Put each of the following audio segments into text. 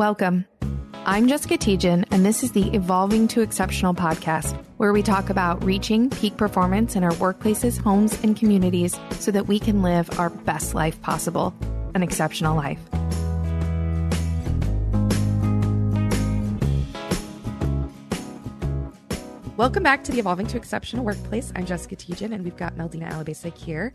Welcome. I'm Jessica Tietjen, and this is the Evolving to Exceptional podcast, where we talk about reaching peak performance in our workplaces, homes, and communities so that we can live our best life possible an exceptional life. Welcome back to the Evolving to Exceptional Workplace. I'm Jessica Tietjen, and we've got Meldina Alibasic here.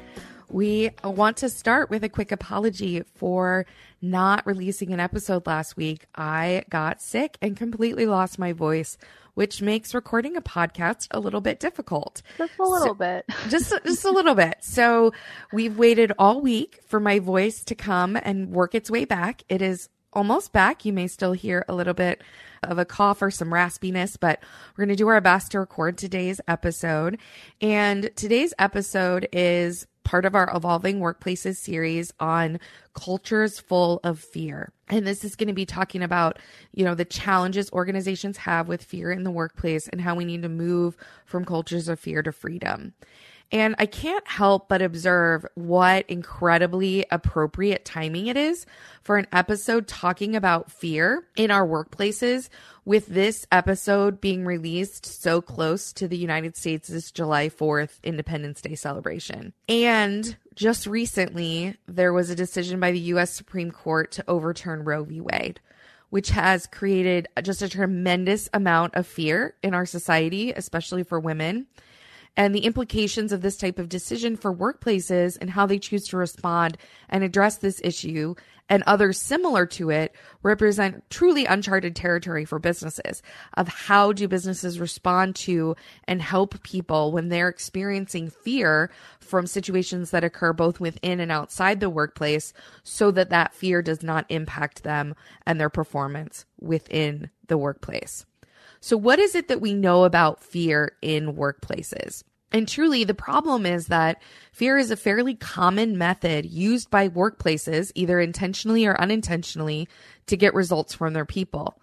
We want to start with a quick apology for not releasing an episode last week. I got sick and completely lost my voice, which makes recording a podcast a little bit difficult. Just a little so, bit. just just a little bit. So, we've waited all week for my voice to come and work its way back. It is almost back. You may still hear a little bit of a cough or some raspiness, but we're going to do our best to record today's episode. And today's episode is part of our Evolving Workplaces series on cultures full of fear. And this is going to be talking about, you know, the challenges organizations have with fear in the workplace and how we need to move from cultures of fear to freedom. And I can't help but observe what incredibly appropriate timing it is for an episode talking about fear in our workplaces, with this episode being released so close to the United States' July 4th Independence Day celebration. And just recently, there was a decision by the U.S. Supreme Court to overturn Roe v. Wade which has created just a tremendous amount of fear in our society, especially for women and the implications of this type of decision for workplaces and how they choose to respond and address this issue and others similar to it represent truly uncharted territory for businesses of how do businesses respond to and help people when they're experiencing fear from situations that occur both within and outside the workplace so that that fear does not impact them and their performance within the workplace. So, what is it that we know about fear in workplaces? And truly, the problem is that fear is a fairly common method used by workplaces, either intentionally or unintentionally, to get results from their people.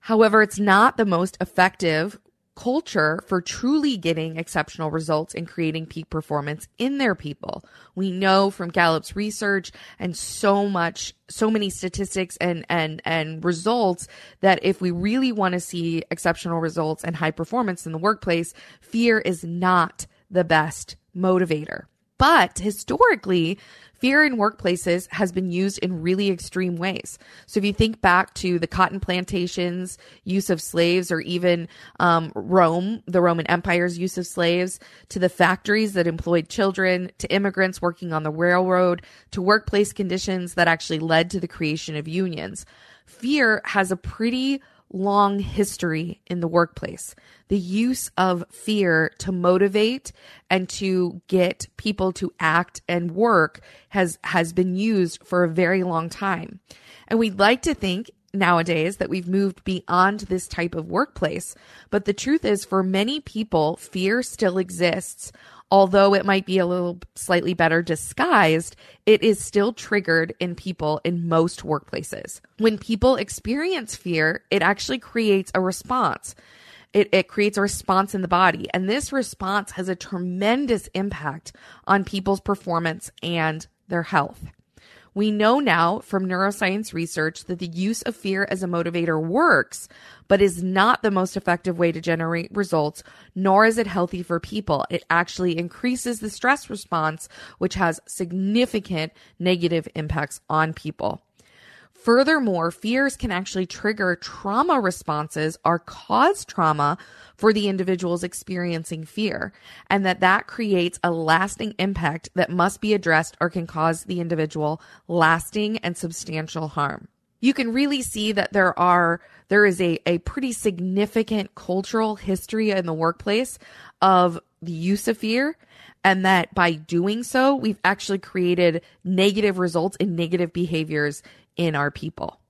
However, it's not the most effective culture for truly getting exceptional results and creating peak performance in their people. We know from Gallup's research and so much so many statistics and and and results that if we really want to see exceptional results and high performance in the workplace, fear is not the best motivator. But historically, fear in workplaces has been used in really extreme ways. So if you think back to the cotton plantations, use of slaves, or even um, Rome, the Roman Empire's use of slaves, to the factories that employed children, to immigrants working on the railroad, to workplace conditions that actually led to the creation of unions, fear has a pretty long history in the workplace. The use of fear to motivate and to get people to act and work has has been used for a very long time. And we'd like to think nowadays that we've moved beyond this type of workplace, but the truth is for many people fear still exists although it might be a little slightly better disguised, it is still triggered in people in most workplaces. When people experience fear, it actually creates a response. It, it creates a response in the body. And this response has a tremendous impact on people's performance and their health. We know now from neuroscience research that the use of fear as a motivator works, but is not the most effective way to generate results, nor is it healthy for people. It actually increases the stress response, which has significant negative impacts on people. Furthermore, fears can actually trigger trauma responses or cause trauma for the individuals experiencing fear, and that that creates a lasting impact that must be addressed or can cause the individual lasting and substantial harm. You can really see that there are there is a, a pretty significant cultural history in the workplace of the use of fear and that by doing so, we've actually created negative results and negative behaviors in our people.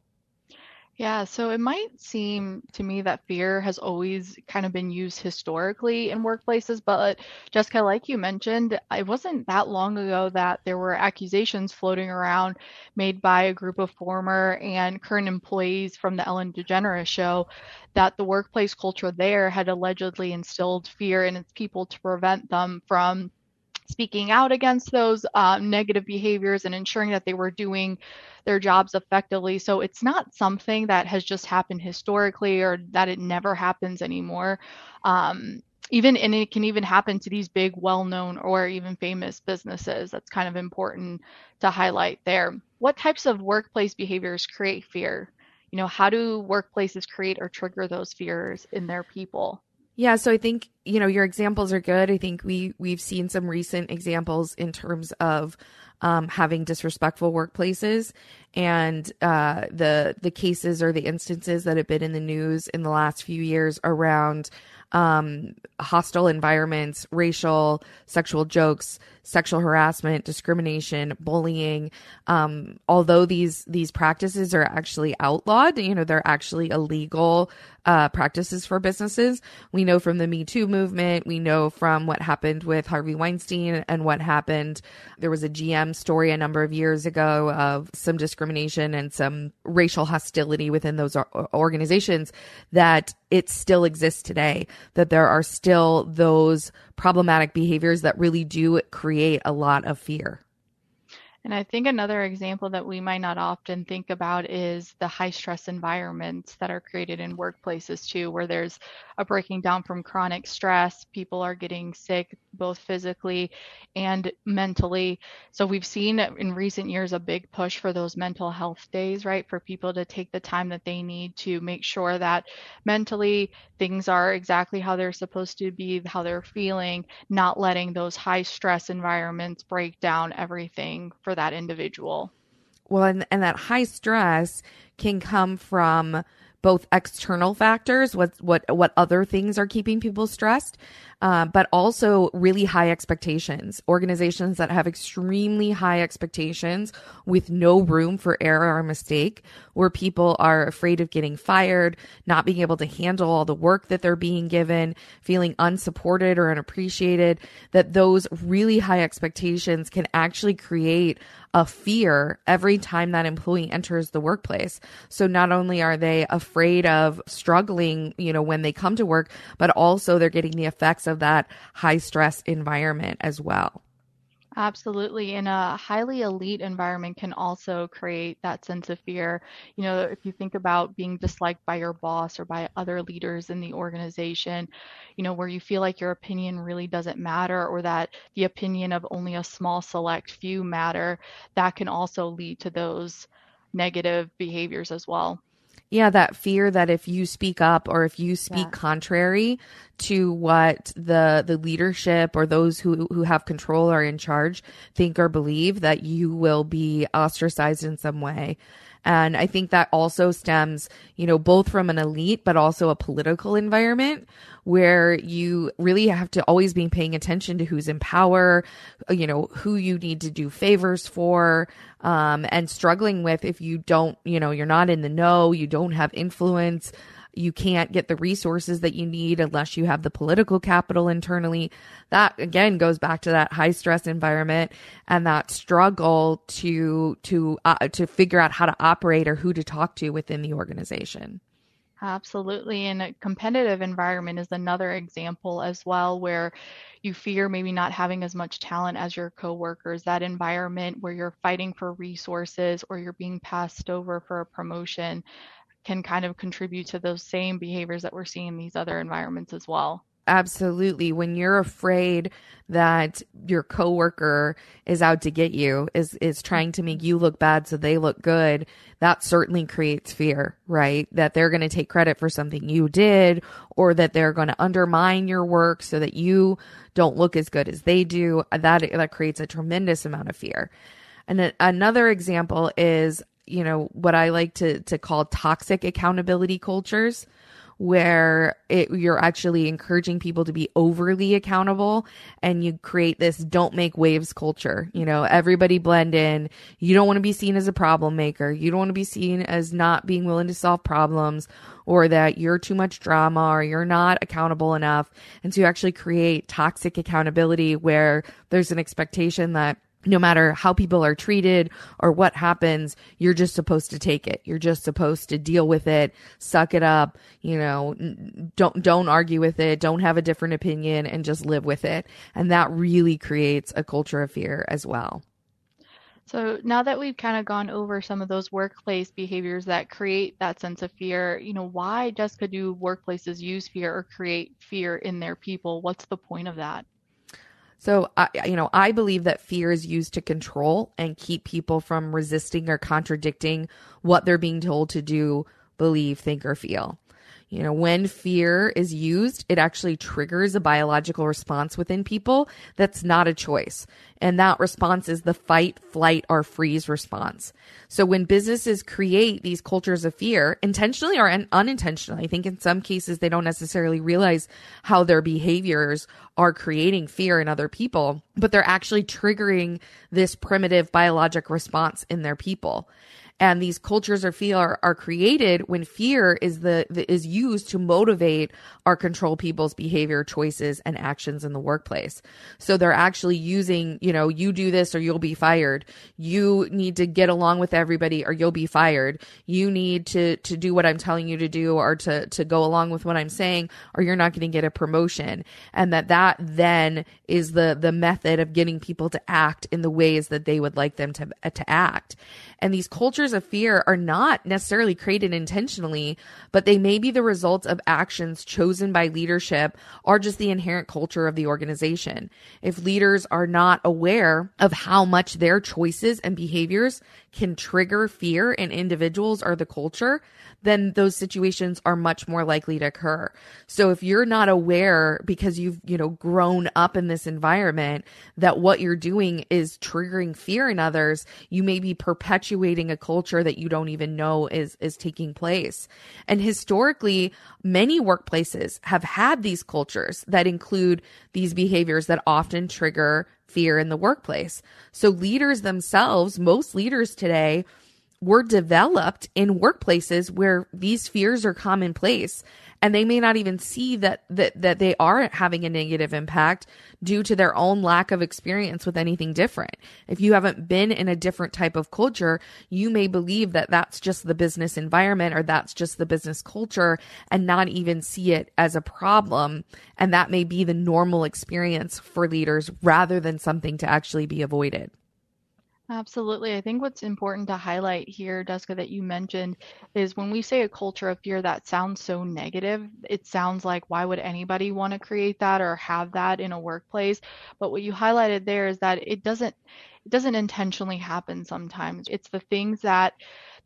Yeah, so it might seem to me that fear has always kind of been used historically in workplaces, but Jessica, like you mentioned, it wasn't that long ago that there were accusations floating around made by a group of former and current employees from the Ellen DeGeneres show that the workplace culture there had allegedly instilled fear in its people to prevent them from speaking out against those uh, negative behaviors and ensuring that they were doing their jobs effectively. So it's not something that has just happened historically or that it never happens anymore. Um, even and it can even happen to these big well-known or even famous businesses that's kind of important to highlight there what types of workplace behaviors create fear you know how do workplaces create or trigger those fears in their people yeah, so I think you know your examples are good. I think we we've seen some recent examples in terms of um, having disrespectful workplaces, and uh, the the cases or the instances that have been in the news in the last few years around um, hostile environments, racial, sexual jokes, sexual harassment, discrimination, bullying. Um, although these these practices are actually outlawed, you know, they're actually illegal uh, practices for businesses. We know from the Me Too movement. We know from what happened with Harvey Weinstein and what happened. There was a GM story a number of years ago of some discrimination and some racial hostility within those organizations that it still exists today. That there are still those problematic behaviors that really do create a lot of fear. And I think another example that we might not often think about is the high stress environments that are created in workplaces too, where there's a breaking down from chronic stress. People are getting sick both physically and mentally. So we've seen in recent years a big push for those mental health days, right? For people to take the time that they need to make sure that mentally things are exactly how they're supposed to be, how they're feeling, not letting those high stress environments break down everything for that individual. Well, and, and that high stress can come from both external factors, what what what other things are keeping people stressed, uh, but also really high expectations. Organizations that have extremely high expectations with no room for error or mistake, where people are afraid of getting fired, not being able to handle all the work that they're being given, feeling unsupported or unappreciated. That those really high expectations can actually create a fear every time that employee enters the workplace. So not only are they afraid of struggling, you know, when they come to work, but also they're getting the effects of that high stress environment as well. Absolutely. And a highly elite environment can also create that sense of fear. You know, if you think about being disliked by your boss or by other leaders in the organization, you know, where you feel like your opinion really doesn't matter or that the opinion of only a small select few matter, that can also lead to those negative behaviors as well. Yeah, that fear that if you speak up or if you speak yeah. contrary to what the the leadership or those who who have control or in charge think or believe that you will be ostracized in some way. And I think that also stems, you know, both from an elite, but also a political environment where you really have to always be paying attention to who's in power, you know, who you need to do favors for, um, and struggling with if you don't, you know, you're not in the know, you don't have influence, you can't get the resources that you need unless you have the political capital internally. That again goes back to that high stress environment and that struggle to to uh, to figure out how to operate or who to talk to within the organization. Absolutely. And a competitive environment is another example as well, where you fear maybe not having as much talent as your coworkers. That environment where you're fighting for resources or you're being passed over for a promotion can kind of contribute to those same behaviors that we're seeing in these other environments as well. Absolutely. When you're afraid that your coworker is out to get you, is is trying to make you look bad so they look good, that certainly creates fear, right? That they're going to take credit for something you did or that they're going to undermine your work so that you don't look as good as they do. That that creates a tremendous amount of fear. And another example is you know, what I like to, to call toxic accountability cultures where it, you're actually encouraging people to be overly accountable and you create this don't make waves culture. You know, everybody blend in. You don't want to be seen as a problem maker. You don't want to be seen as not being willing to solve problems or that you're too much drama or you're not accountable enough. And so you actually create toxic accountability where there's an expectation that no matter how people are treated or what happens, you're just supposed to take it. You're just supposed to deal with it, suck it up, you know, don't don't argue with it, don't have a different opinion and just live with it. And that really creates a culture of fear as well. So now that we've kind of gone over some of those workplace behaviors that create that sense of fear, you know, why, Jessica, do workplaces use fear or create fear in their people? What's the point of that? So, I, you know, I believe that fear is used to control and keep people from resisting or contradicting what they're being told to do, believe, think, or feel. You know, when fear is used, it actually triggers a biological response within people that's not a choice. And that response is the fight, flight, or freeze response. So when businesses create these cultures of fear, intentionally or unintentionally, I think in some cases they don't necessarily realize how their behaviors are creating fear in other people, but they're actually triggering this primitive biologic response in their people and these cultures of fear are, are created when fear is the, the is used to motivate or control people's behavior choices and actions in the workplace. So they're actually using you know you do this or you'll be fired. You need to get along with everybody or you'll be fired. You need to to do what i'm telling you to do or to to go along with what i'm saying or you're not going to get a promotion. And that that then is the the method of getting people to act in the ways that they would like them to to act. And these cultures of fear are not necessarily created intentionally, but they may be the result of actions chosen by leadership or just the inherent culture of the organization. If leaders are not aware of how much their choices and behaviors can trigger fear in individuals or the culture, then those situations are much more likely to occur. So if you're not aware because you've, you know, grown up in this environment that what you're doing is triggering fear in others, you may be perpetuating a culture that you don't even know is is taking place. And historically, many workplaces have had these cultures that include these behaviors that often trigger fear in the workplace. So leaders themselves, most leaders today, were developed in workplaces where these fears are commonplace and they may not even see that that that they are having a negative impact due to their own lack of experience with anything different. If you haven't been in a different type of culture, you may believe that that's just the business environment or that's just the business culture and not even see it as a problem and that may be the normal experience for leaders rather than something to actually be avoided. Absolutely. I think what's important to highlight here, Jessica, that you mentioned is when we say a culture of fear that sounds so negative, it sounds like why would anybody want to create that or have that in a workplace? But what you highlighted there is that it doesn't it doesn't intentionally happen sometimes. It's the things that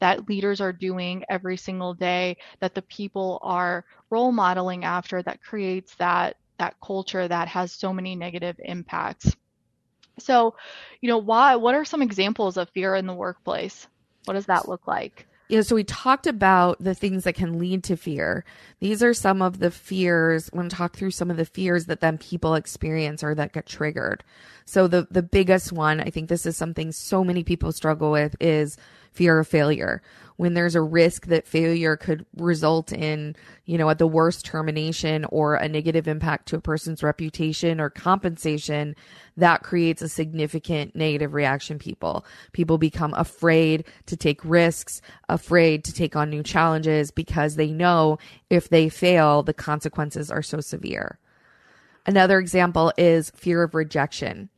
that leaders are doing every single day that the people are role modeling after that creates that that culture that has so many negative impacts. So, you know, why what are some examples of fear in the workplace? What does that look like? Yeah, so we talked about the things that can lead to fear. These are some of the fears. I want to talk through some of the fears that then people experience or that get triggered. So the the biggest one, I think this is something so many people struggle with is fear of failure. When there's a risk that failure could result in, you know, at the worst termination or a negative impact to a person's reputation or compensation, that creates a significant negative reaction people. People become afraid to take risks, afraid to take on new challenges because they know if they fail, the consequences are so severe. Another example is fear of rejection.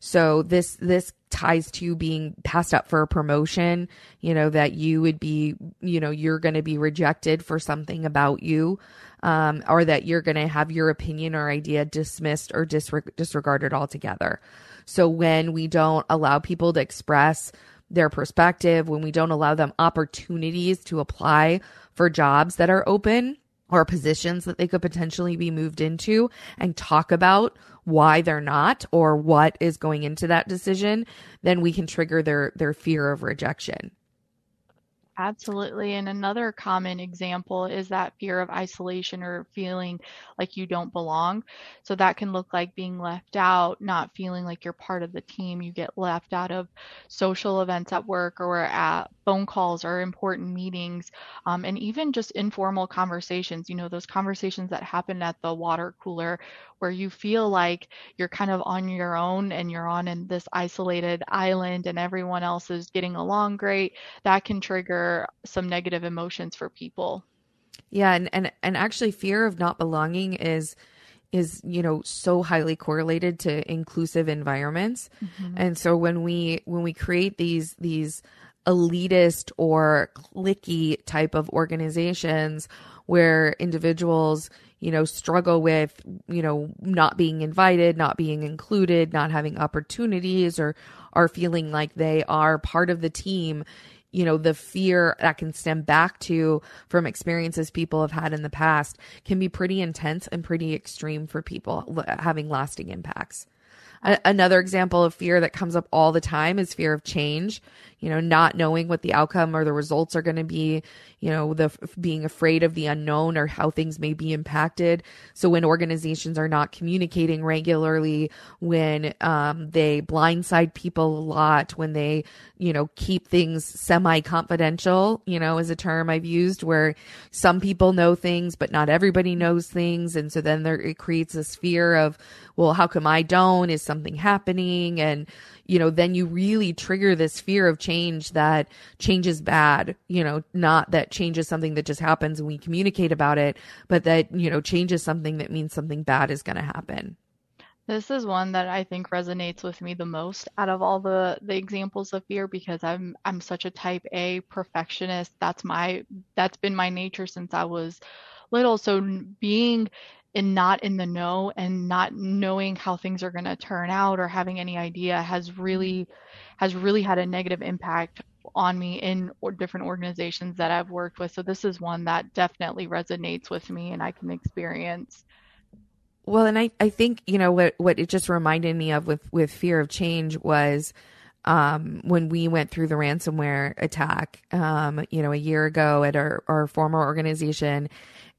So this this ties to being passed up for a promotion, you know, that you would be, you know, you're going to be rejected for something about you, um, or that you're going to have your opinion or idea dismissed or disre- disregarded altogether. So when we don't allow people to express their perspective, when we don't allow them opportunities to apply for jobs that are open, or positions that they could potentially be moved into and talk about why they're not or what is going into that decision, then we can trigger their their fear of rejection. Absolutely. And another common example is that fear of isolation or feeling like you don't belong. So that can look like being left out, not feeling like you're part of the team. You get left out of social events at work or at phone calls or important meetings, um, and even just informal conversations. You know, those conversations that happen at the water cooler where you feel like you're kind of on your own and you're on in this isolated island and everyone else is getting along great. That can trigger some negative emotions for people. Yeah, and and and actually fear of not belonging is is you know so highly correlated to inclusive environments. Mm-hmm. And so when we when we create these these elitist or clicky type of organizations where individuals you know struggle with you know not being invited not being included not having opportunities or are feeling like they are part of the team you know, the fear that can stem back to from experiences people have had in the past can be pretty intense and pretty extreme for people having lasting impacts. A- another example of fear that comes up all the time is fear of change you know, not knowing what the outcome or the results are going to be, you know, the being afraid of the unknown or how things may be impacted. So when organizations are not communicating regularly, when um, they blindside people a lot, when they, you know, keep things semi confidential, you know, is a term I've used where some people know things, but not everybody knows things. And so then there, it creates this fear of, well, how come I don't? Is something happening? And, you know, then you really trigger this fear of change that change is bad, you know, not that change is something that just happens and we communicate about it, but that, you know, change is something that means something bad is going to happen. This is one that I think resonates with me the most out of all the the examples of fear because I'm I'm such a type A perfectionist. That's my that's been my nature since I was little. So being and not in the know and not knowing how things are going to turn out or having any idea has really has really had a negative impact on me in or different organizations that I've worked with. So this is one that definitely resonates with me and I can experience. Well, and I, I think, you know, what, what it just reminded me of with, with fear of change was, um, when we went through the ransomware attack, um, you know, a year ago at our, our former organization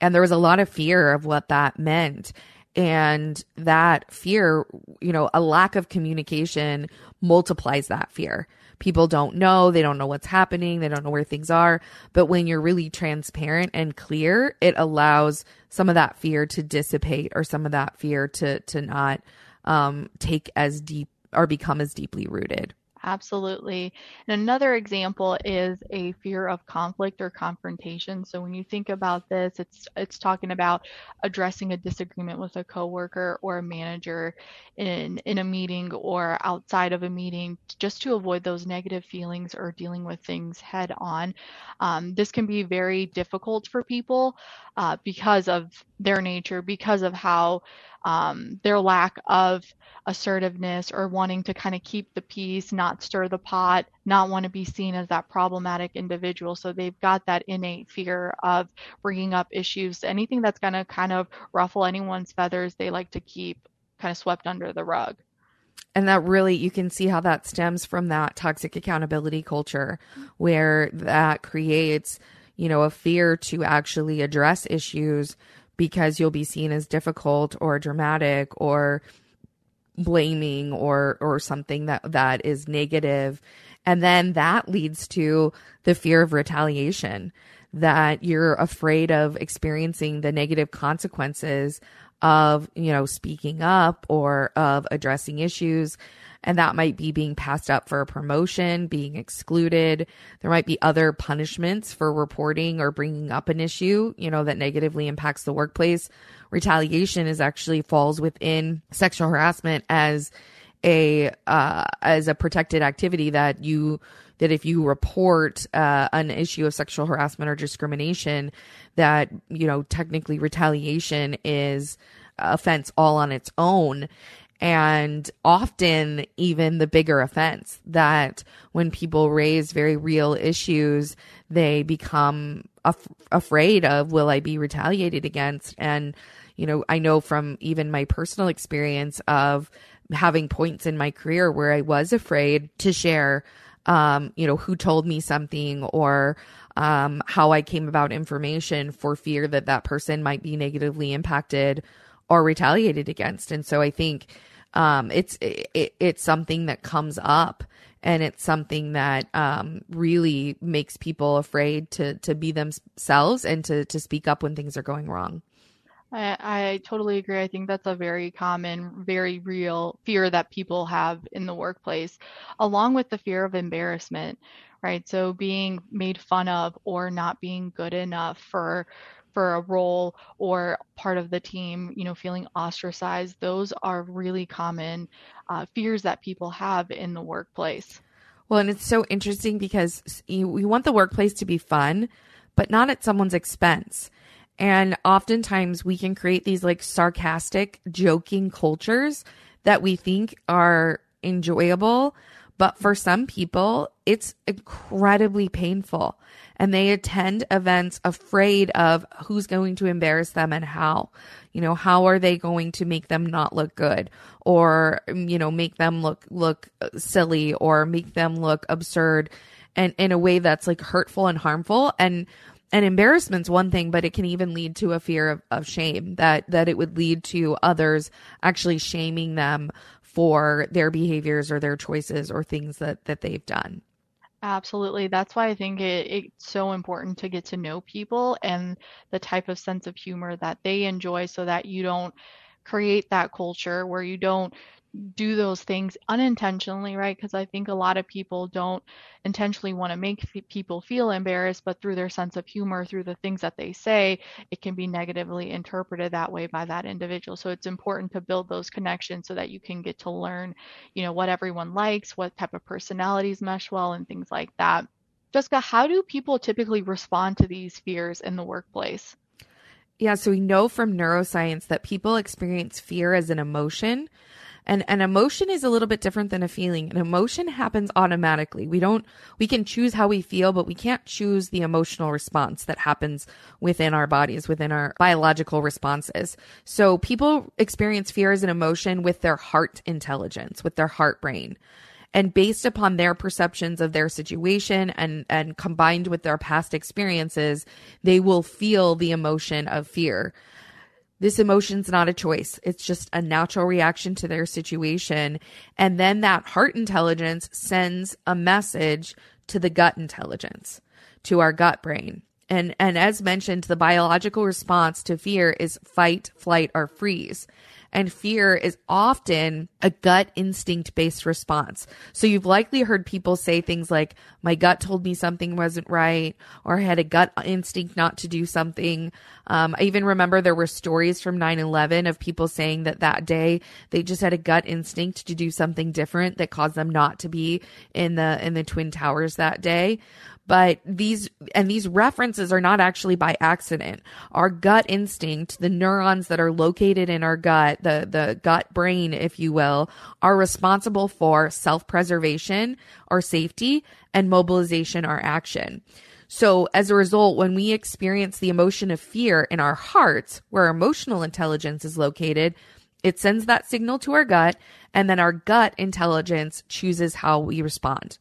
and there was a lot of fear of what that meant. And that fear, you know, a lack of communication multiplies that fear. People don't know, they don't know what's happening, they don't know where things are. But when you're really transparent and clear, it allows some of that fear to dissipate or some of that fear to to not um, take as deep or become as deeply rooted. Absolutely. And another example is a fear of conflict or confrontation. So when you think about this, it's it's talking about addressing a disagreement with a coworker or a manager in in a meeting or outside of a meeting, just to avoid those negative feelings or dealing with things head on. Um, this can be very difficult for people uh, because of their nature, because of how um, their lack of assertiveness or wanting to kind of keep the peace, not stir the pot, not want to be seen as that problematic individual. So they've got that innate fear of bringing up issues. Anything that's going to kind of ruffle anyone's feathers, they like to keep kind of swept under the rug. And that really, you can see how that stems from that toxic accountability culture where that creates, you know, a fear to actually address issues because you'll be seen as difficult or dramatic or blaming or or something that that is negative. And then that leads to the fear of retaliation that you're afraid of experiencing the negative consequences of you know speaking up or of addressing issues and that might be being passed up for a promotion, being excluded. There might be other punishments for reporting or bringing up an issue, you know, that negatively impacts the workplace. Retaliation is actually falls within sexual harassment as a uh, as a protected activity that you that if you report uh, an issue of sexual harassment or discrimination, that you know technically retaliation is offense all on its own and often even the bigger offense that when people raise very real issues they become af- afraid of will i be retaliated against and you know i know from even my personal experience of having points in my career where i was afraid to share um, you know who told me something or um, how I came about information for fear that that person might be negatively impacted or retaliated against. And so I think um, it's it, it's something that comes up and it's something that um, really makes people afraid to to be themselves and to to speak up when things are going wrong. I, I totally agree. I think that's a very common, very real fear that people have in the workplace, along with the fear of embarrassment, right? So being made fun of or not being good enough for for a role or part of the team, you know, feeling ostracized. Those are really common uh, fears that people have in the workplace. Well, and it's so interesting because we want the workplace to be fun, but not at someone's expense. And oftentimes we can create these like sarcastic, joking cultures that we think are enjoyable. But for some people, it's incredibly painful. And they attend events afraid of who's going to embarrass them and how. You know, how are they going to make them not look good or, you know, make them look, look silly or make them look absurd and in a way that's like hurtful and harmful. And and embarrassment's one thing, but it can even lead to a fear of, of shame that, that it would lead to others actually shaming them for their behaviors or their choices or things that, that they've done. Absolutely. That's why I think it, it's so important to get to know people and the type of sense of humor that they enjoy so that you don't create that culture where you don't do those things unintentionally, right? Because I think a lot of people don't intentionally want to make people feel embarrassed, but through their sense of humor, through the things that they say, it can be negatively interpreted that way by that individual. So it's important to build those connections so that you can get to learn, you know, what everyone likes, what type of personalities mesh well, and things like that. Jessica, how do people typically respond to these fears in the workplace? Yeah, so we know from neuroscience that people experience fear as an emotion and an emotion is a little bit different than a feeling. An emotion happens automatically. We don't, we can choose how we feel, but we can't choose the emotional response that happens within our bodies, within our biological responses. So people experience fear as an emotion with their heart intelligence, with their heart brain and based upon their perceptions of their situation and and combined with their past experiences they will feel the emotion of fear this emotion's not a choice. It's just a natural reaction to their situation. And then that heart intelligence sends a message to the gut intelligence, to our gut brain. And, and as mentioned, the biological response to fear is fight, flight, or freeze and fear is often a gut instinct based response. So you've likely heard people say things like, my gut told me something wasn't right, or I had a gut instinct not to do something. Um, I even remember there were stories from 9 11 of people saying that that day they just had a gut instinct to do something different that caused them not to be in the, in the Twin Towers that day but these and these references are not actually by accident. Our gut instinct the neurons that are located in our gut the the gut brain if you will are responsible for self-preservation or safety and mobilization or action. So as a result when we experience the emotion of fear in our hearts where emotional intelligence is located it sends that signal to our gut and then our gut intelligence chooses how we respond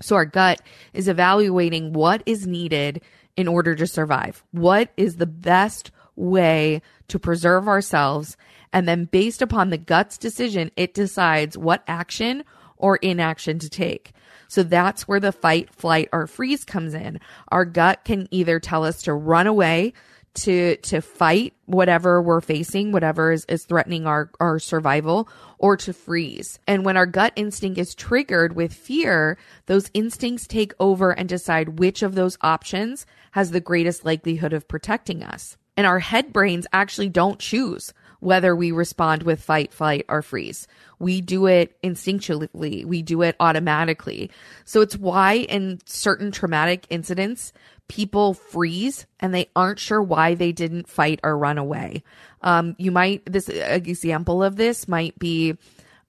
so our gut is evaluating what is needed in order to survive. What is the best way to preserve ourselves? And then based upon the gut's decision, it decides what action or inaction to take. So that's where the fight, flight, or freeze comes in. Our gut can either tell us to run away, to to fight whatever we're facing, whatever is, is threatening our, our survival, or to freeze. And when our gut instinct is triggered with fear, those instincts take over and decide which of those options has the greatest likelihood of protecting us. And our head brains actually don't choose whether we respond with fight, flight, or freeze. We do it instinctually. We do it automatically. So it's why in certain traumatic incidents, people freeze and they aren't sure why they didn't fight or run away. Um, you might, this example of this might be,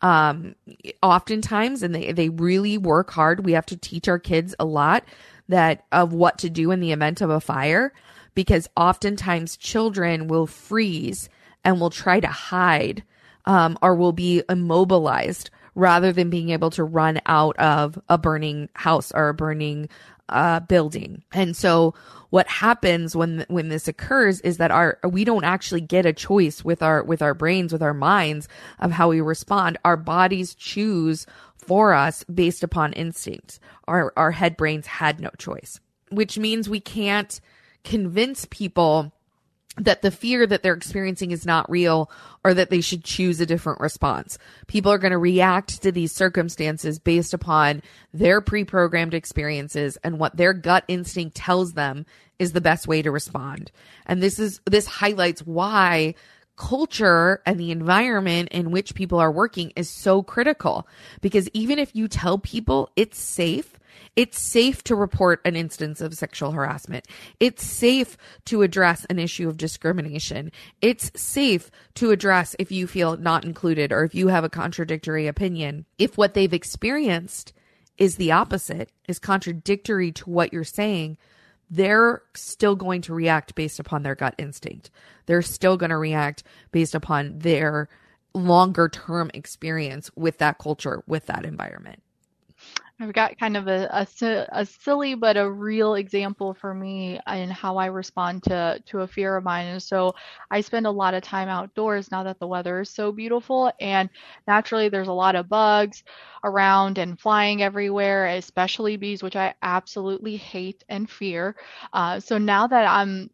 um, oftentimes, and they, they really work hard. We have to teach our kids a lot that of what to do in the event of a fire because oftentimes children will freeze and will try to hide, um, or will be immobilized rather than being able to run out of a burning house or a burning uh, building. And so what happens when when this occurs is that our we don't actually get a choice with our with our brains with our minds of how we respond our bodies choose for us based upon instinct our our head brains had no choice which means we can't convince people that the fear that they're experiencing is not real or that they should choose a different response. People are going to react to these circumstances based upon their pre programmed experiences and what their gut instinct tells them is the best way to respond. And this is, this highlights why culture and the environment in which people are working is so critical because even if you tell people it's safe, it's safe to report an instance of sexual harassment. It's safe to address an issue of discrimination. It's safe to address if you feel not included or if you have a contradictory opinion. If what they've experienced is the opposite, is contradictory to what you're saying, they're still going to react based upon their gut instinct. They're still going to react based upon their longer term experience with that culture, with that environment. I've got kind of a, a, a, silly but a real example for me in how I respond to, to a fear of mine. And so I spend a lot of time outdoors now that the weather is so beautiful. And naturally, there's a lot of bugs around and flying everywhere, especially bees, which I absolutely hate and fear. Uh, so now that I'm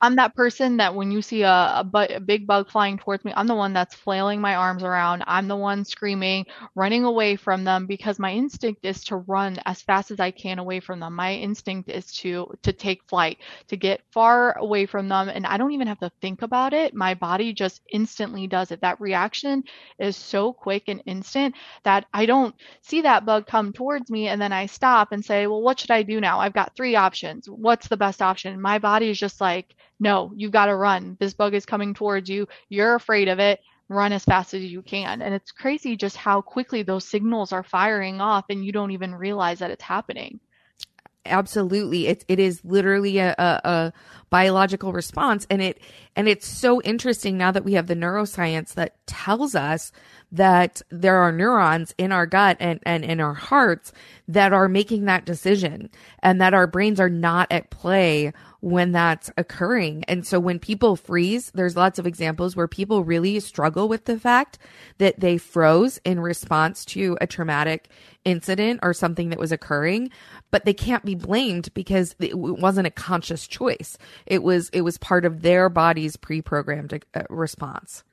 I'm that person that when you see a, a, bu- a, big bug flying towards me, I'm the one that's flailing my arms around. I'm the one screaming, running away from them because my instinct is to run as fast as I can away from them. My instinct is to to take flight, to get far away from them, and I don't even have to think about it. My body just instantly does it. That reaction is so quick and instant that I don't see that bug come towards me and then I stop and say, "Well, what should I do now? I've got three options. What's the best option?" My body is just like no, you've got to run. This bug is coming towards you. You're afraid of it. Run as fast as you can. And it's crazy just how quickly those signals are firing off and you don't even realize that it's happening. Absolutely. It, it is literally a, a, a biological response. And it, and it's so interesting now that we have the neuroscience that tells us that there are neurons in our gut and, and in our hearts that are making that decision and that our brains are not at play when that's occurring. And so when people freeze, there's lots of examples where people really struggle with the fact that they froze in response to a traumatic incident or something that was occurring, but they can't be blamed because it wasn't a conscious choice. It was it was part of their body's pre-programmed uh, response.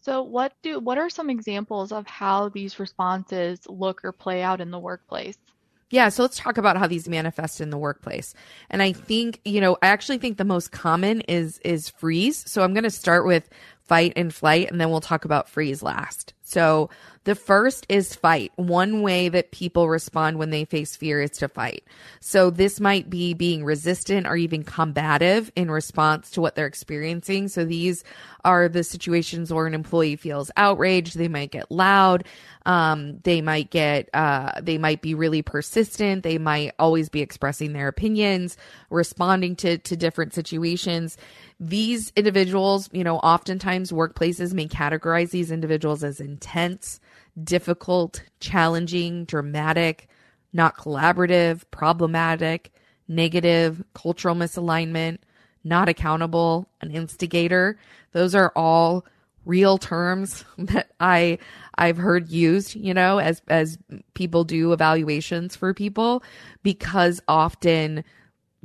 So what do what are some examples of how these responses look or play out in the workplace? Yeah, so let's talk about how these manifest in the workplace. And I think, you know, I actually think the most common is is freeze. So I'm going to start with fight and flight and then we'll talk about freeze last. So the first is fight. One way that people respond when they face fear is to fight. So this might be being resistant or even combative in response to what they're experiencing. So these are the situations where an employee feels outraged. They might get loud. Um, they might get, uh, they might be really persistent. They might always be expressing their opinions, responding to, to different situations. These individuals, you know, oftentimes workplaces may categorize these individuals as intense, difficult, challenging, dramatic, not collaborative, problematic, negative, cultural misalignment, not accountable, an instigator. Those are all real terms that I I've heard used, you know, as as people do evaluations for people because often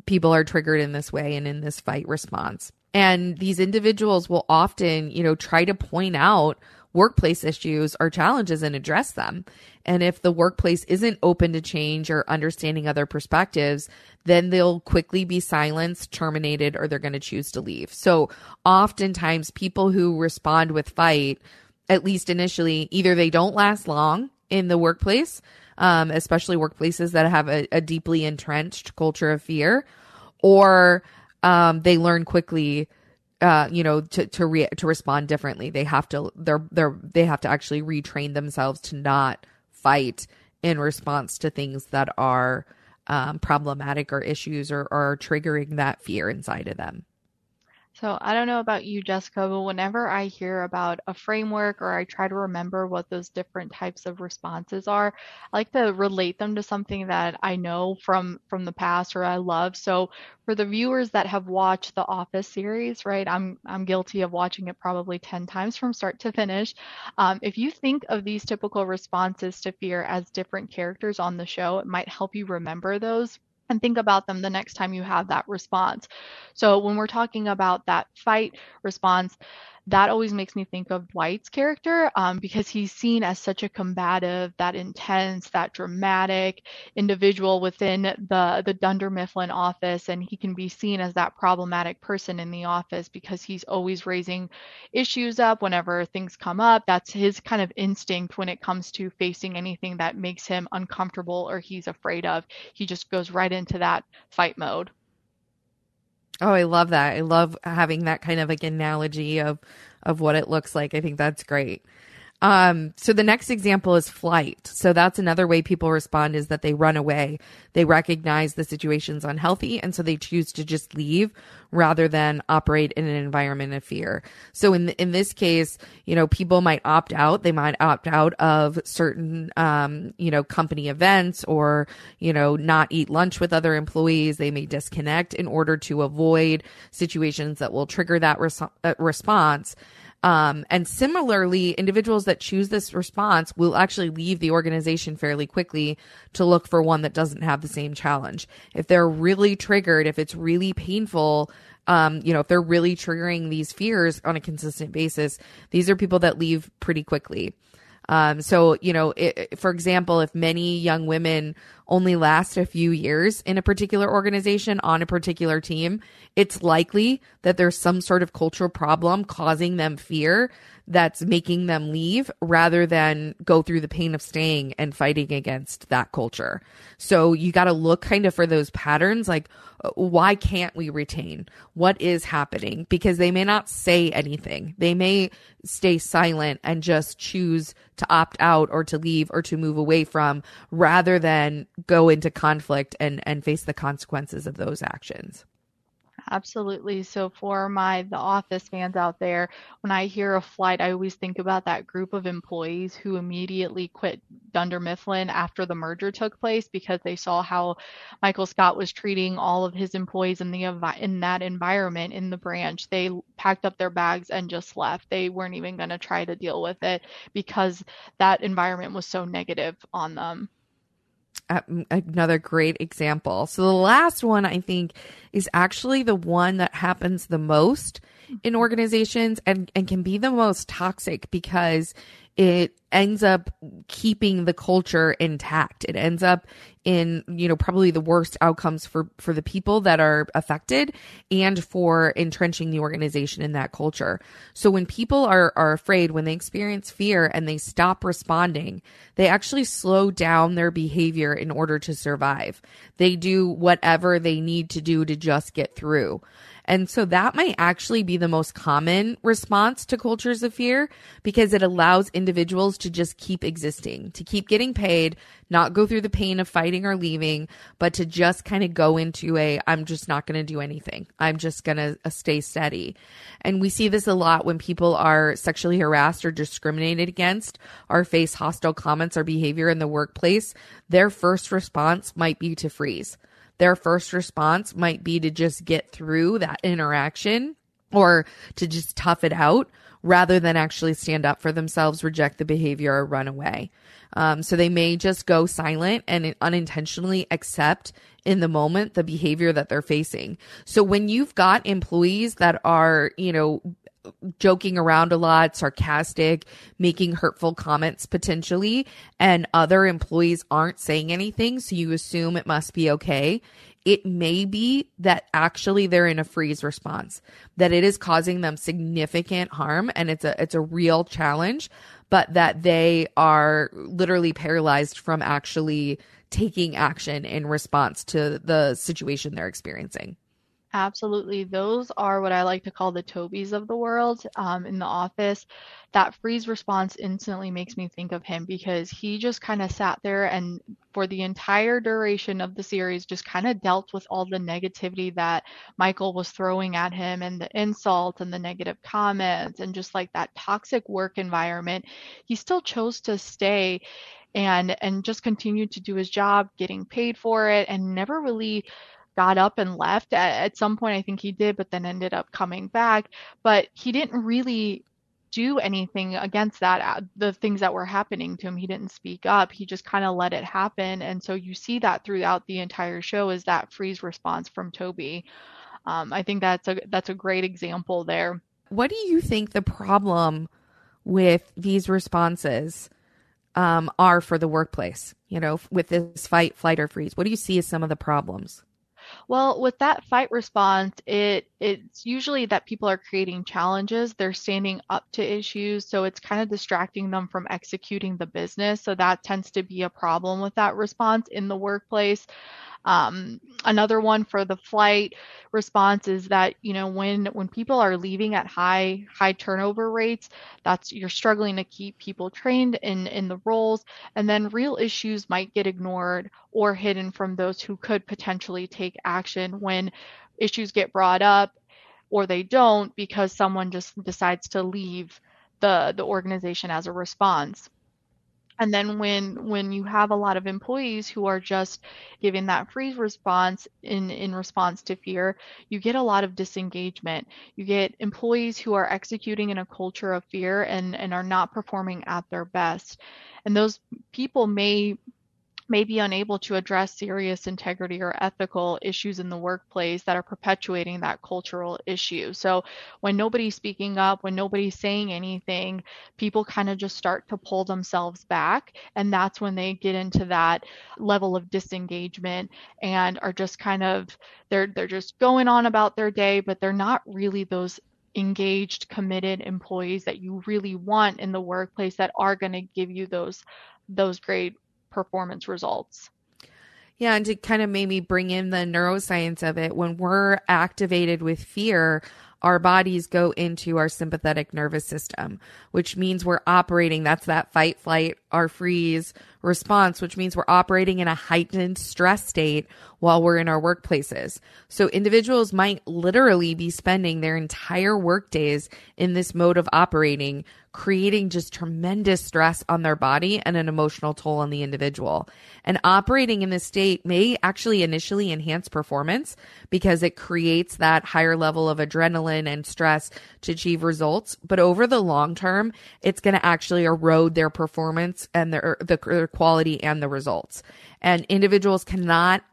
people are triggered in this way and in this fight response. And these individuals will often, you know, try to point out workplace issues or challenges and address them. And if the workplace isn't open to change or understanding other perspectives, then they'll quickly be silenced, terminated, or they're going to choose to leave. So oftentimes people who respond with fight, at least initially, either they don't last long in the workplace, um, especially workplaces that have a, a, deeply entrenched culture of fear, or um, they learn quickly uh, you know, to to re- to respond differently. They have to they're they're they have to actually retrain themselves to not fight in response to things that are um, problematic or issues or, or triggering that fear inside of them. So I don't know about you, Jessica, but whenever I hear about a framework or I try to remember what those different types of responses are, I like to relate them to something that I know from from the past or I love. So for the viewers that have watched the Office series, right? I'm I'm guilty of watching it probably 10 times from start to finish. Um, if you think of these typical responses to fear as different characters on the show, it might help you remember those and think about them the next time you have that response. So when we're talking about that fight response, that always makes me think of Dwight's character um, because he's seen as such a combative, that intense, that dramatic individual within the the Dunder Mifflin office, and he can be seen as that problematic person in the office because he's always raising issues up whenever things come up. That's his kind of instinct when it comes to facing anything that makes him uncomfortable or he's afraid of. He just goes right into that fight mode. Oh, I love that. I love having that kind of like analogy of of what it looks like. I think that's great. Um, so the next example is flight. So that's another way people respond is that they run away. They recognize the situation's unhealthy and so they choose to just leave rather than operate in an environment of fear. So in in this case, you know, people might opt out. They might opt out of certain um, you know, company events or, you know, not eat lunch with other employees. They may disconnect in order to avoid situations that will trigger that res- uh, response. Um, and similarly, individuals that choose this response will actually leave the organization fairly quickly to look for one that doesn't have the same challenge. If they're really triggered, if it's really painful, um, you know, if they're really triggering these fears on a consistent basis, these are people that leave pretty quickly. Um, so, you know, it, for example, if many young women only last a few years in a particular organization on a particular team, it's likely that there's some sort of cultural problem causing them fear that's making them leave rather than go through the pain of staying and fighting against that culture. So you got to look kind of for those patterns like, uh, why can't we retain? What is happening? Because they may not say anything. They may stay silent and just choose to opt out or to leave or to move away from rather than go into conflict and, and face the consequences of those actions. Absolutely. So for my The Office fans out there, when I hear a flight, I always think about that group of employees who immediately quit Dunder Mifflin after the merger took place because they saw how Michael Scott was treating all of his employees in the in that environment in the branch. They packed up their bags and just left. They weren't even going to try to deal with it because that environment was so negative on them another great example. So the last one I think is actually the one that happens the most in organizations and, and can be the most toxic because it ends up keeping the culture intact. It ends up in, you know, probably the worst outcomes for, for the people that are affected and for entrenching the organization in that culture. So when people are, are afraid, when they experience fear and they stop responding, they actually slow down their behavior in order to survive. They do whatever they need to do to just get through. And so that might actually be the most common response to cultures of fear because it allows individuals to just keep existing, to keep getting paid, not go through the pain of fighting or leaving, but to just kind of go into a, I'm just not going to do anything. I'm just going to uh, stay steady. And we see this a lot when people are sexually harassed or discriminated against or face hostile comments or behavior in the workplace. Their first response might be to freeze their first response might be to just get through that interaction or to just tough it out rather than actually stand up for themselves, reject the behavior, or run away. Um, so they may just go silent and unintentionally accept in the moment the behavior that they're facing. So when you've got employees that are, you know, joking around a lot, sarcastic, making hurtful comments potentially, and other employees aren't saying anything, so you assume it must be okay. It may be that actually they're in a freeze response, that it is causing them significant harm and it's a it's a real challenge, but that they are literally paralyzed from actually taking action in response to the situation they're experiencing. Absolutely. Those are what I like to call the Tobys of the world um, in the office. That freeze response instantly makes me think of him because he just kind of sat there and for the entire duration of the series just kind of dealt with all the negativity that Michael was throwing at him and the insult and the negative comments and just like that toxic work environment. He still chose to stay and and just continued to do his job getting paid for it and never really got up and left. At, at some point, I think he did, but then ended up coming back. But he didn't really do anything against that uh, the things that were happening to him. He didn't speak up. He just kind of let it happen. And so you see that throughout the entire show is that freeze response from toby. Um, i think that's a that's a great example there. What do you think the problem with these responses um, are for the workplace you know with this fight flight or freeze? What do you see as some of the problems well, with that fight response, it it's usually that people are creating challenges. They're standing up to issues, so it's kind of distracting them from executing the business. So that tends to be a problem with that response in the workplace. Um, another one for the flight response is that you know when when people are leaving at high high turnover rates, that's you're struggling to keep people trained in in the roles, and then real issues might get ignored or hidden from those who could potentially take action when issues get brought up or they don't because someone just decides to leave the the organization as a response and then when when you have a lot of employees who are just giving that freeze response in in response to fear you get a lot of disengagement. You get employees who are executing in a culture of fear and and are not performing at their best. And those people may may be unable to address serious integrity or ethical issues in the workplace that are perpetuating that cultural issue. So when nobody's speaking up, when nobody's saying anything, people kind of just start to pull themselves back. And that's when they get into that level of disengagement and are just kind of they're they're just going on about their day, but they're not really those engaged, committed employees that you really want in the workplace that are going to give you those those great performance results. Yeah, and to kind of maybe bring in the neuroscience of it, when we're activated with fear, our bodies go into our sympathetic nervous system, which means we're operating. That's that fight, flight, or freeze response, which means we're operating in a heightened stress state while we're in our workplaces. So individuals might literally be spending their entire work days in this mode of operating, creating just tremendous stress on their body and an emotional toll on the individual. And operating in this state may actually initially enhance performance because it creates that higher level of adrenaline and stress to achieve results. But over the long term, it's going to actually erode their performance and their, the, their quality and the results. And individuals cannot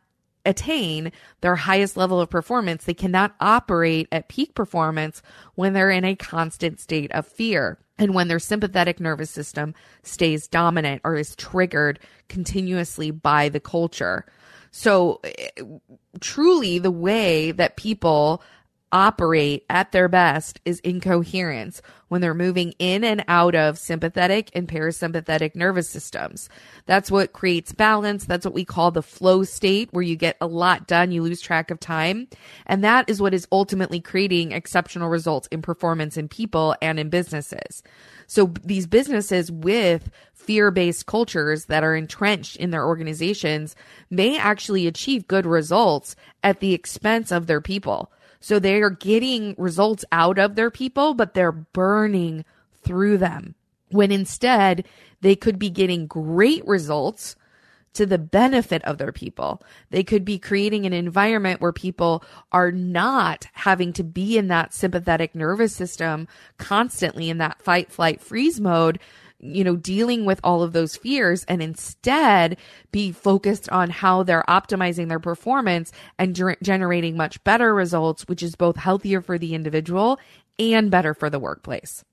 attain their highest level of performance. They cannot operate at peak performance when they're in a constant state of fear and when their sympathetic nervous system stays dominant or is triggered continuously by the culture. So, eh, truly, the way that people operate at their best is incoherence when they're moving in and out of sympathetic and parasympathetic nervous systems. That's what creates balance. That's what we call the flow state where you get a lot done, you lose track of time. And that is what is ultimately creating exceptional results in performance in people and in businesses. So these businesses with fear based cultures that are entrenched in their organizations may actually achieve good results at the expense of their people so they are getting results out of their people, but they're burning through them. When instead they could be getting great results to the benefit of their people. They could be creating an environment where people are not having to be in that sympathetic nervous system constantly in that fight, flight, freeze mode, you know, dealing with all of those fears and instead be focused on how they're optimizing their performance and ger- generating much better results, which is both healthier for the individual and better for the workplace.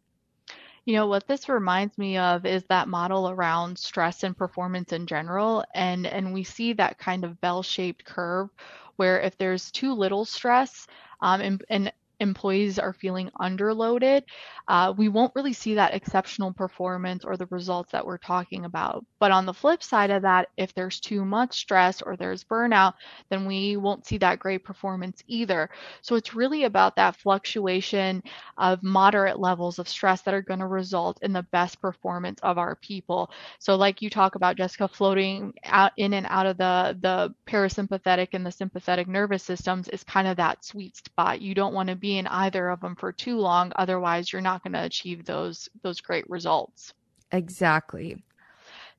You know, what this reminds me of is that model around stress and performance in general. And, and we see that kind of bell shaped curve where if there's too little stress, um, and, and employees are feeling underloaded, uh, we won't really see that exceptional performance or the results that we're talking about. But on the flip side of that, if there's too much stress or there's burnout, then we won't see that great performance either. So it's really about that fluctuation of moderate levels of stress that are going to result in the best performance of our people. So like you talk about Jessica floating out in and out of the the parasympathetic and the sympathetic nervous systems is kind of that sweet spot. You don't want to be in either of them for too long otherwise you're not going to achieve those those great results. Exactly.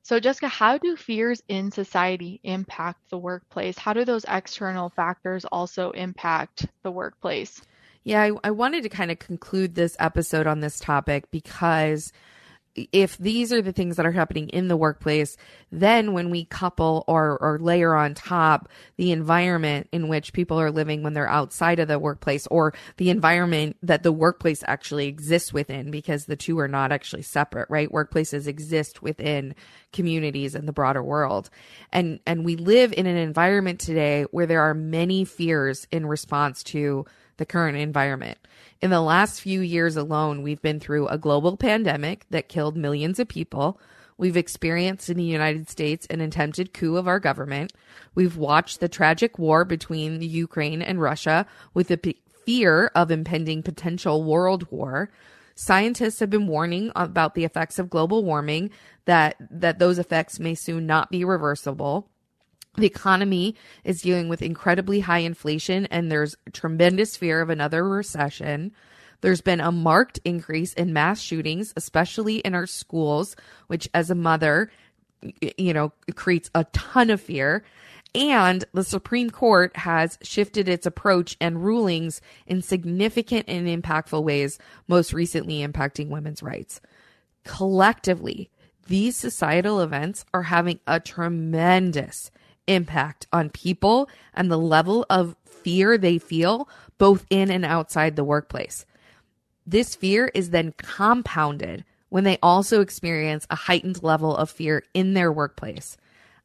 So, Jessica, how do fears in society impact the workplace? How do those external factors also impact the workplace? Yeah, I, I wanted to kind of conclude this episode on this topic because if these are the things that are happening in the workplace, then when we couple or, or layer on top the environment in which people are living when they're outside of the workplace or the environment that the workplace actually exists within, because the two are not actually separate, right? Workplaces exist within communities and the broader world. And, and we live in an environment today where there are many fears in response to the current environment. In the last few years alone, we've been through a global pandemic that killed millions of people. We've experienced in the United States an attempted coup of our government. We've watched the tragic war between the Ukraine and Russia with the p- fear of impending potential world war. Scientists have been warning about the effects of global warming that that those effects may soon not be reversible. The economy is dealing with incredibly high inflation and there's tremendous fear of another recession. There's been a marked increase in mass shootings, especially in our schools, which as a mother, you know, creates a ton of fear. And the Supreme Court has shifted its approach and rulings in significant and impactful ways, most recently impacting women's rights. Collectively, these societal events are having a tremendous impact on people and the level of fear they feel both in and outside the workplace. This fear is then compounded when they also experience a heightened level of fear in their workplace.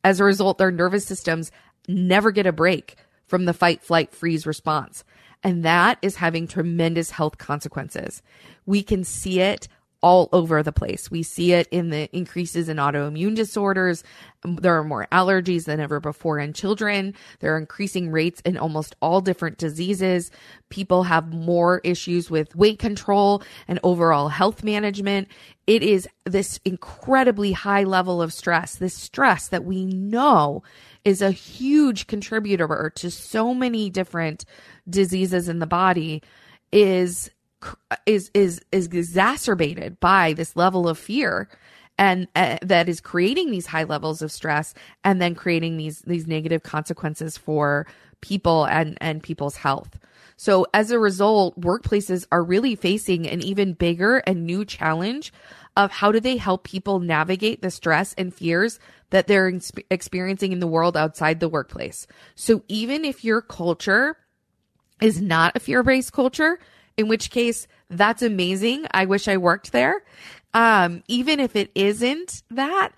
As a result, their nervous systems never get a break from the fight, flight, freeze response. And that is having tremendous health consequences. We can see it all over the place. We see it in the increases in autoimmune disorders. There are more allergies than ever before in children. There are increasing rates in almost all different diseases. People have more issues with weight control and overall health management. It is this incredibly high level of stress, this stress that we know is a huge contributor to so many different diseases in the body is is is is exacerbated by this level of fear and uh, that is creating these high levels of stress and then creating these these negative consequences for people and and people's health. So as a result, workplaces are really facing an even bigger and new challenge of how do they help people navigate the stress and fears that they're experiencing in the world outside the workplace. So even if your culture is not a fear-based culture, in which case that's amazing. I wish I worked there. Um, even if it isn't that,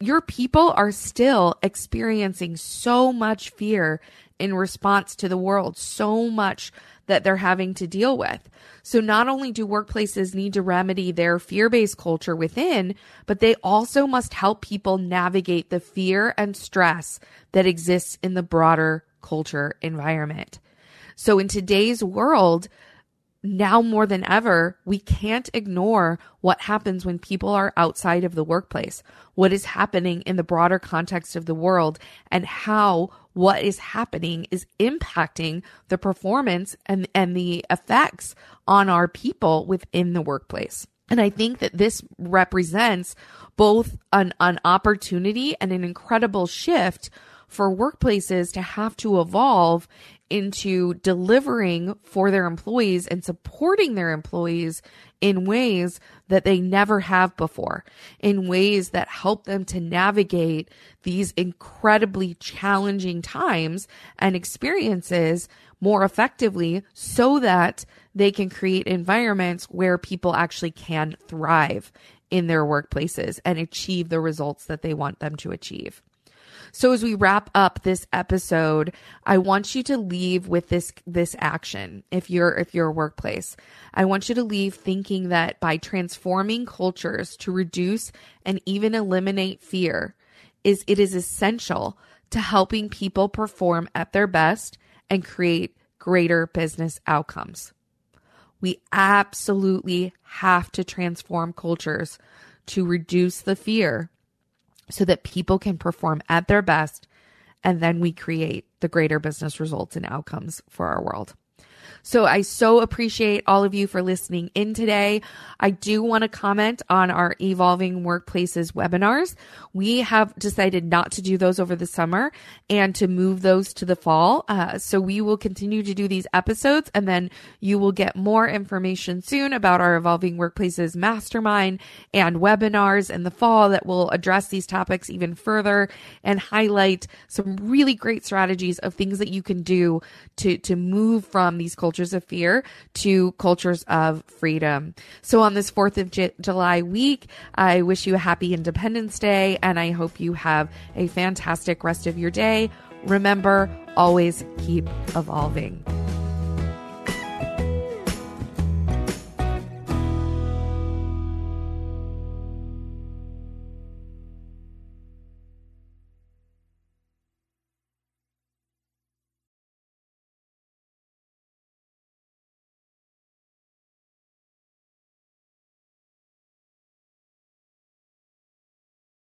your people are still experiencing so much fear in response to the world, so much that they're having to deal with. So not only do workplaces need to remedy their fear-based culture within, but they also must help people navigate the fear and stress that exists in the broader culture environment. So in today's world, now more than ever, we can't ignore what happens when people are outside of the workplace, what is happening in the broader context of the world, and how what is happening is impacting the performance and, and the effects on our people within the workplace. And I think that this represents both an, an opportunity and an incredible shift for workplaces to have to evolve into delivering for their employees and supporting their employees in ways that they never have before, in ways that help them to navigate these incredibly challenging times and experiences more effectively so that they can create environments where people actually can thrive in their workplaces and achieve the results that they want them to achieve. So as we wrap up this episode, I want you to leave with this this action. If you're if you're a workplace, I want you to leave thinking that by transforming cultures to reduce and even eliminate fear is it is essential to helping people perform at their best and create greater business outcomes. We absolutely have to transform cultures to reduce the fear so that people can perform at their best and then we create the greater business results and outcomes for our world. So I so appreciate all of you for listening in today. I do want to comment on our evolving workplaces webinars. We have decided not to do those over the summer and to move those to the fall. Uh, so we will continue to do these episodes and then you will get more information soon about our evolving workplaces mastermind and webinars in the fall that will address these topics even further and highlight some really great strategies of things that you can do to, to move from these cultures of fear to cultures of freedom. So on this 4th of J- July week, I wish you a happy Independence Day and I hope you have a fantastic rest of your day. Remember, always keep evolving.